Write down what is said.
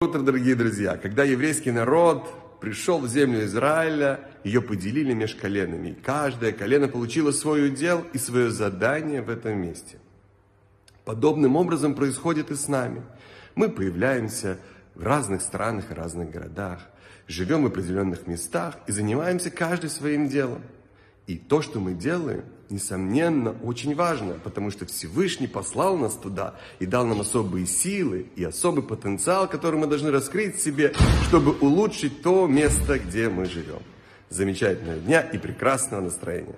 Утро, дорогие друзья! Когда еврейский народ пришел в землю Израиля, ее поделили меж коленами. И каждое колено получило свой удел и свое задание в этом месте. Подобным образом происходит и с нами. Мы появляемся в разных странах и разных городах, живем в определенных местах и занимаемся каждый своим делом. И то, что мы делаем, несомненно, очень важно, потому что Всевышний послал нас туда и дал нам особые силы и особый потенциал, который мы должны раскрыть в себе, чтобы улучшить то место, где мы живем. Замечательного дня и прекрасного настроения.